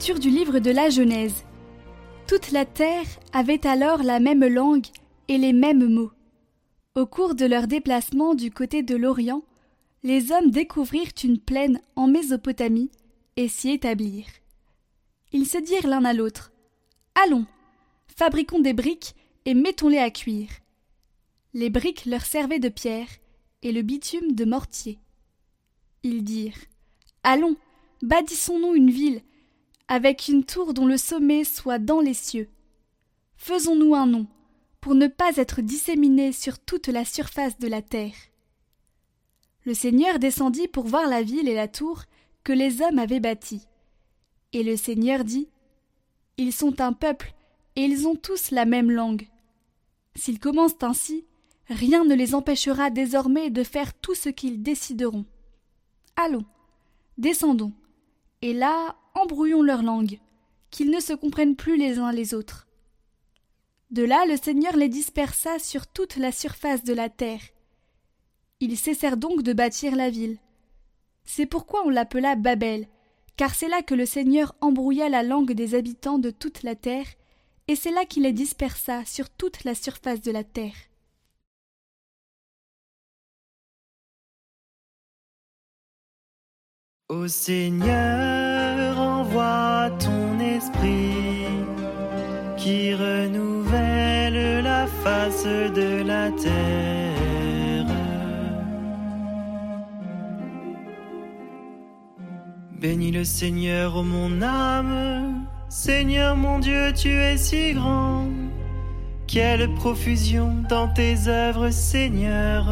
Du livre de la Genèse. Toute la terre avait alors la même langue et les mêmes mots. Au cours de leur déplacement du côté de l'Orient, les hommes découvrirent une plaine en Mésopotamie et s'y établirent. Ils se dirent l'un à l'autre Allons, fabriquons des briques et mettons-les à cuire. Les briques leur servaient de pierre et le bitume de mortier. Ils dirent Allons, bâtissons-nous une ville avec une tour dont le sommet soit dans les cieux. Faisons-nous un nom, pour ne pas être disséminés sur toute la surface de la terre. Le Seigneur descendit pour voir la ville et la tour que les hommes avaient bâtie. Et le Seigneur dit Ils sont un peuple, et ils ont tous la même langue. S'ils commencent ainsi, rien ne les empêchera désormais de faire tout ce qu'ils décideront. Allons, descendons, et là embrouillons leur langue, qu'ils ne se comprennent plus les uns les autres. De là le Seigneur les dispersa sur toute la surface de la terre. Ils cessèrent donc de bâtir la ville. C'est pourquoi on l'appela Babel, car c'est là que le Seigneur embrouilla la langue des habitants de toute la terre, et c'est là qu'il les dispersa sur toute la surface de la terre. Ô Seigneur, envoie ton esprit qui renouvelle la face de la terre. Bénis le Seigneur, ô mon âme, Seigneur mon Dieu, tu es si grand. Quelle profusion dans tes œuvres, Seigneur.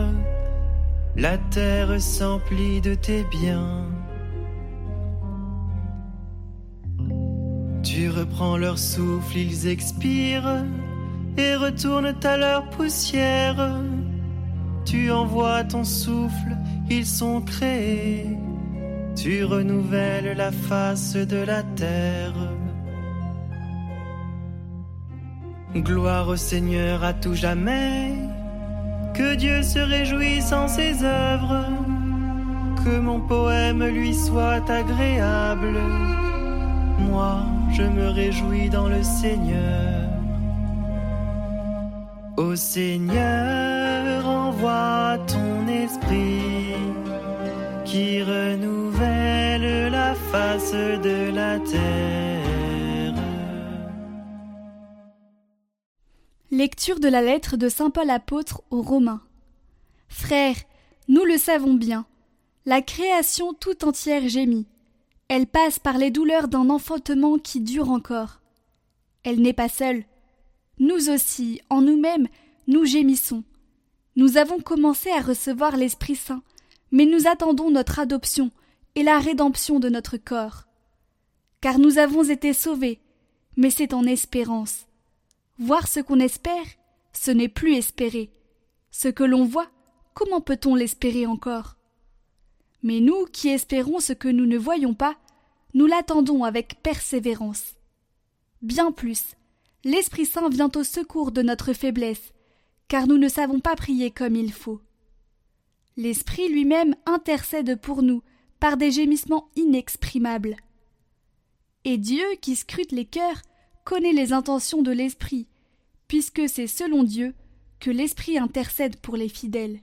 La terre s'emplit de tes biens. Tu reprends leur souffle, ils expirent et retournent à leur poussière. Tu envoies ton souffle, ils sont créés. Tu renouvelles la face de la terre. Gloire au Seigneur à tout jamais. Que Dieu se réjouisse en ses œuvres. Que mon poème lui soit agréable. Moi, je me réjouis dans le Seigneur. Ô Seigneur, envoie ton esprit qui renouvelle la face de la terre. Lecture de la lettre de Saint Paul apôtre aux Romains. Frères, nous le savons bien, la création tout entière gémit elle passe par les douleurs d'un enfantement qui dure encore. Elle n'est pas seule. Nous aussi, en nous-mêmes, nous gémissons. Nous avons commencé à recevoir l'Esprit Saint, mais nous attendons notre adoption et la rédemption de notre corps. Car nous avons été sauvés, mais c'est en espérance. Voir ce qu'on espère, ce n'est plus espérer. Ce que l'on voit, comment peut-on l'espérer encore? Mais nous qui espérons ce que nous ne voyons pas, nous l'attendons avec persévérance. Bien plus, l'Esprit Saint vient au secours de notre faiblesse, car nous ne savons pas prier comme il faut. L'Esprit lui-même intercède pour nous par des gémissements inexprimables. Et Dieu, qui scrute les cœurs, connaît les intentions de l'Esprit, puisque c'est selon Dieu que l'Esprit intercède pour les fidèles.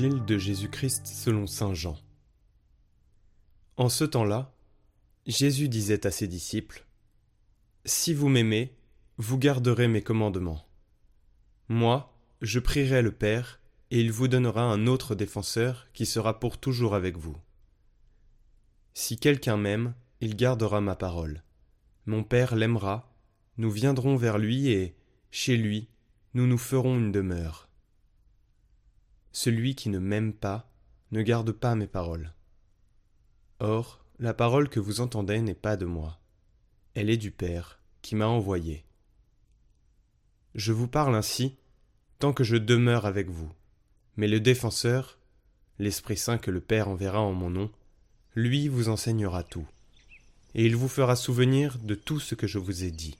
De Jésus-Christ selon Saint Jean. En ce temps-là, Jésus disait à ses disciples Si vous m'aimez, vous garderez mes commandements. Moi, je prierai le Père, et il vous donnera un autre défenseur qui sera pour toujours avec vous. Si quelqu'un m'aime, il gardera ma parole. Mon Père l'aimera, nous viendrons vers lui et, chez lui, nous nous ferons une demeure. Celui qui ne m'aime pas ne garde pas mes paroles. Or, la parole que vous entendez n'est pas de moi, elle est du Père qui m'a envoyé. Je vous parle ainsi tant que je demeure avec vous, mais le défenseur, l'Esprit Saint que le Père enverra en mon nom, lui vous enseignera tout, et il vous fera souvenir de tout ce que je vous ai dit.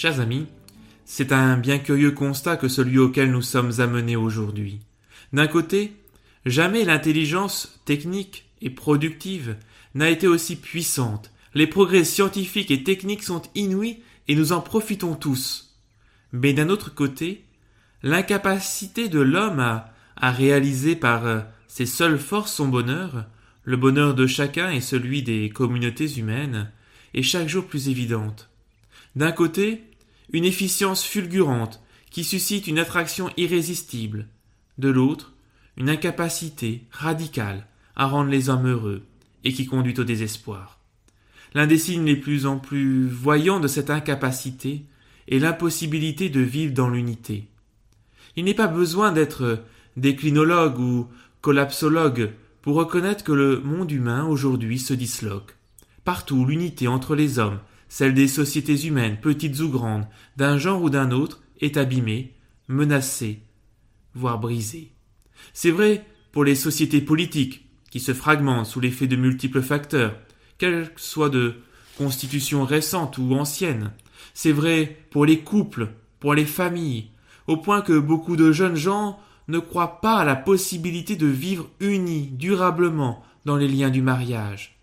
Chers amis, c'est un bien curieux constat que celui auquel nous sommes amenés aujourd'hui. D'un côté, jamais l'intelligence technique et productive n'a été aussi puissante. Les progrès scientifiques et techniques sont inouïs et nous en profitons tous. Mais d'un autre côté, l'incapacité de l'homme à, réaliser par euh, ses seules forces son bonheur, le bonheur de chacun et celui des communautés humaines, est chaque jour plus évidente. D'un côté, une efficience fulgurante qui suscite une attraction irrésistible, de l'autre, une incapacité radicale à rendre les hommes heureux et qui conduit au désespoir. L'un des signes les plus en plus voyants de cette incapacité est l'impossibilité de vivre dans l'unité. Il n'est pas besoin d'être déclinologue ou collapsologue pour reconnaître que le monde humain aujourd'hui se disloque. Partout l'unité entre les hommes celle des sociétés humaines, petites ou grandes, d'un genre ou d'un autre, est abîmée, menacée, voire brisée. C'est vrai pour les sociétés politiques, qui se fragmentent sous l'effet de multiples facteurs, qu'elles soient de constitution récente ou ancienne. C'est vrai pour les couples, pour les familles, au point que beaucoup de jeunes gens ne croient pas à la possibilité de vivre unis durablement dans les liens du mariage.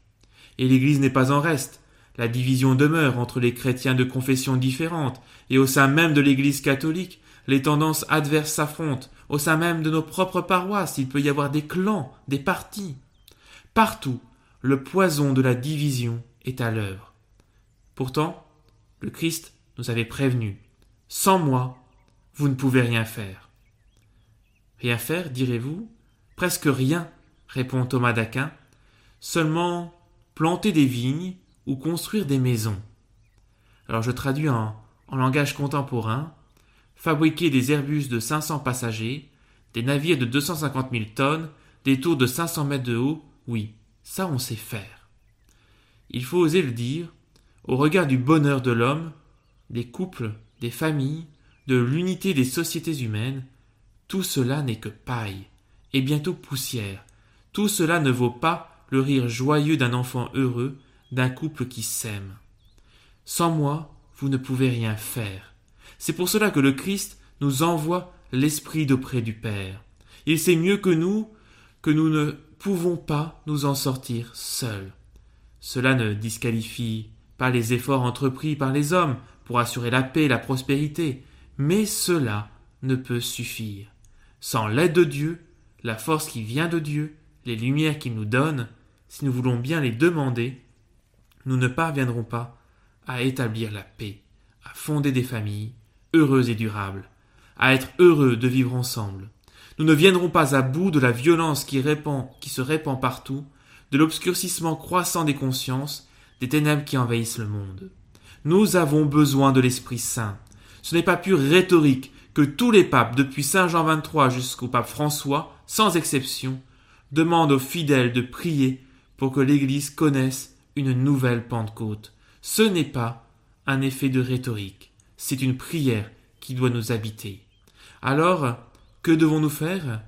Et l'Église n'est pas en reste. La division demeure entre les chrétiens de confessions différentes, et au sein même de l'Église catholique, les tendances adverses s'affrontent, au sein même de nos propres paroisses, il peut y avoir des clans, des partis. Partout, le poison de la division est à l'œuvre. Pourtant, le Christ nous avait prévenus. Sans moi, vous ne pouvez rien faire. Rien faire, direz-vous? Presque rien, répond Thomas d'Aquin. Seulement planter des vignes ou construire des maisons. Alors je traduis en, en langage contemporain. Fabriquer des Airbus de 500 passagers, des navires de 250 000 tonnes, des tours de 500 mètres de haut, oui, ça on sait faire. Il faut oser le dire, au regard du bonheur de l'homme, des couples, des familles, de l'unité des sociétés humaines, tout cela n'est que paille, et bientôt poussière. Tout cela ne vaut pas le rire joyeux d'un enfant heureux, d'un couple qui s'aime. Sans moi, vous ne pouvez rien faire. C'est pour cela que le Christ nous envoie l'Esprit d'auprès du Père. Il sait mieux que nous que nous ne pouvons pas nous en sortir seuls. Cela ne disqualifie pas les efforts entrepris par les hommes pour assurer la paix et la prospérité, mais cela ne peut suffire. Sans l'aide de Dieu, la force qui vient de Dieu, les lumières qu'il nous donne, si nous voulons bien les demander, nous ne parviendrons pas à établir la paix, à fonder des familles heureuses et durables, à être heureux de vivre ensemble. Nous ne viendrons pas à bout de la violence qui, répand, qui se répand partout, de l'obscurcissement croissant des consciences, des ténèbres qui envahissent le monde. Nous avons besoin de l'Esprit Saint. Ce n'est pas pure rhétorique que tous les papes, depuis Saint Jean XXIII jusqu'au pape François, sans exception, demandent aux fidèles de prier pour que l'Église connaisse une nouvelle Pentecôte. Ce n'est pas un effet de rhétorique, c'est une prière qui doit nous habiter. Alors, que devons-nous faire?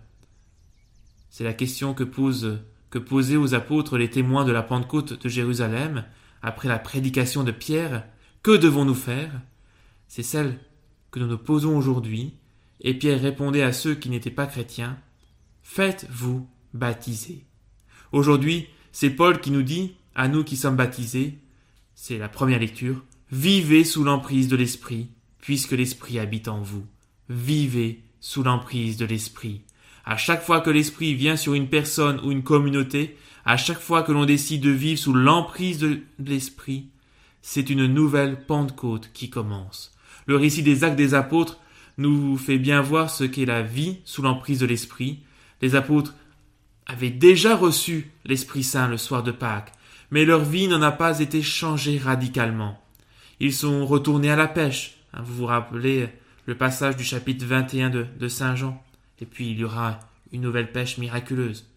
C'est la question que, posaient aux apôtres les témoins de la Pentecôte de Jérusalem après la prédication de Pierre. Que devons-nous faire? C'est celle que nous nous posons aujourd'hui, et Pierre répondait à ceux qui n'étaient pas chrétiens Faites-vous baptiser. Aujourd'hui, c'est Paul qui nous dit, à nous qui sommes baptisés, c'est la première lecture, vivez sous l'emprise de l'Esprit, puisque l'Esprit habite en vous. Vivez sous l'emprise de l'Esprit. À chaque fois que l'Esprit vient sur une personne ou une communauté, à chaque fois que l'on décide de vivre sous l'emprise de l'Esprit, c'est une nouvelle Pentecôte qui commence. Le récit des actes des apôtres nous fait bien voir ce qu'est la vie sous l'emprise de l'Esprit. Les apôtres avaient déjà reçu l'Esprit Saint le soir de Pâques, mais leur vie n'en a pas été changée radicalement. Ils sont retournés à la pêche. Hein, vous vous rappelez le passage du chapitre 21 de, de Saint Jean. Et puis il y aura une nouvelle pêche miraculeuse.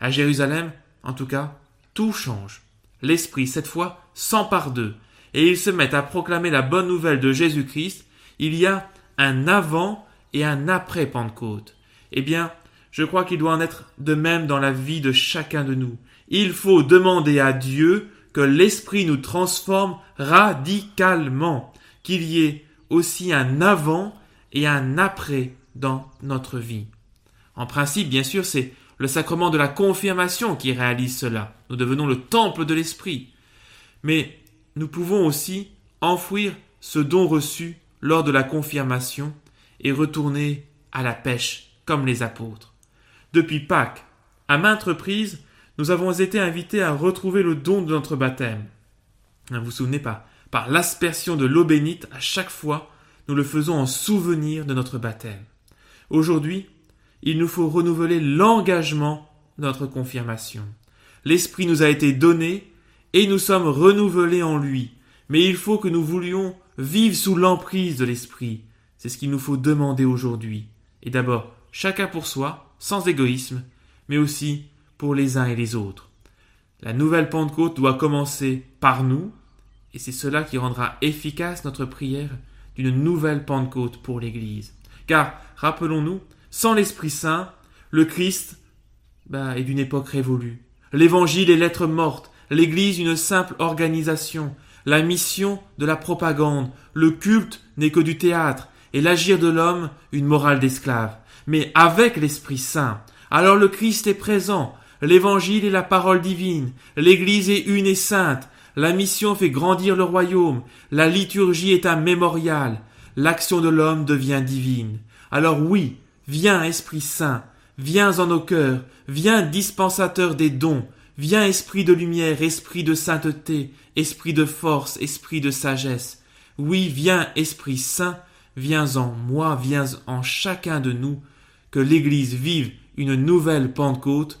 À Jérusalem, en tout cas, tout change. L'Esprit, cette fois, s'empare d'eux, et ils se mettent à proclamer la bonne nouvelle de Jésus-Christ. Il y a un avant et un après Pentecôte. Eh bien, je crois qu'il doit en être de même dans la vie de chacun de nous. Il faut demander à Dieu que l'Esprit nous transforme radicalement, qu'il y ait aussi un avant et un après dans notre vie. En principe, bien sûr, c'est le sacrement de la confirmation qui réalise cela. Nous devenons le temple de l'Esprit. Mais nous pouvons aussi enfouir ce don reçu lors de la confirmation et retourner à la pêche comme les apôtres. Depuis Pâques, à maintes reprises, nous avons été invités à retrouver le don de notre baptême. Ne vous souvenez pas, par l'aspersion de l'eau bénite à chaque fois, nous le faisons en souvenir de notre baptême. Aujourd'hui, il nous faut renouveler l'engagement de notre confirmation. L'Esprit nous a été donné et nous sommes renouvelés en lui. Mais il faut que nous voulions vivre sous l'emprise de l'Esprit. C'est ce qu'il nous faut demander aujourd'hui. Et d'abord, chacun pour soi, sans égoïsme, mais aussi pour les uns et les autres. La nouvelle Pentecôte doit commencer par nous, et c'est cela qui rendra efficace notre prière d'une nouvelle Pentecôte pour l'Église. Car, rappelons-nous, sans l'Esprit Saint, le Christ bah, est d'une époque révolue. L'Évangile est lettre morte, l'Église une simple organisation, la mission de la propagande, le culte n'est que du théâtre, et l'agir de l'homme une morale d'esclave. Mais avec l'Esprit Saint, alors le Christ est présent, l'Évangile est la parole divine, l'Église est une et sainte, La mission fait grandir le royaume. La liturgie est un mémorial. L'action de l'homme devient divine. Alors oui, viens Esprit Saint, viens en nos cœurs, viens dispensateur des dons, viens Esprit de lumière, Esprit de sainteté, Esprit de force, Esprit de sagesse. Oui, viens Esprit Saint, viens en moi, viens en chacun de nous, que l'Église vive une nouvelle Pentecôte,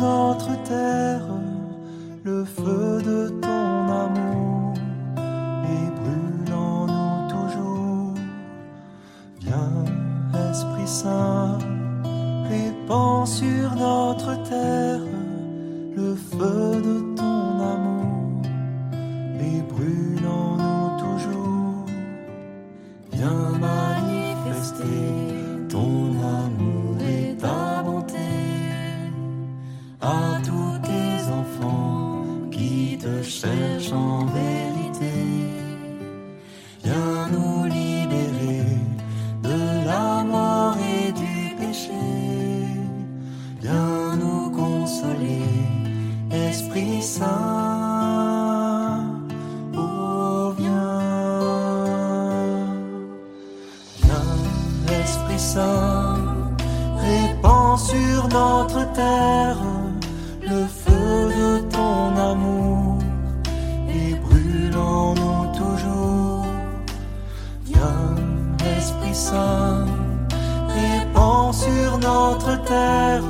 à tous tes répand sur notre terre le feu de ton amour et brûle en nous toujours. Viens, Esprit Saint, répand sur notre terre.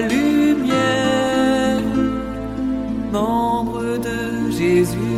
Lumière, membres de Jésus-Christ.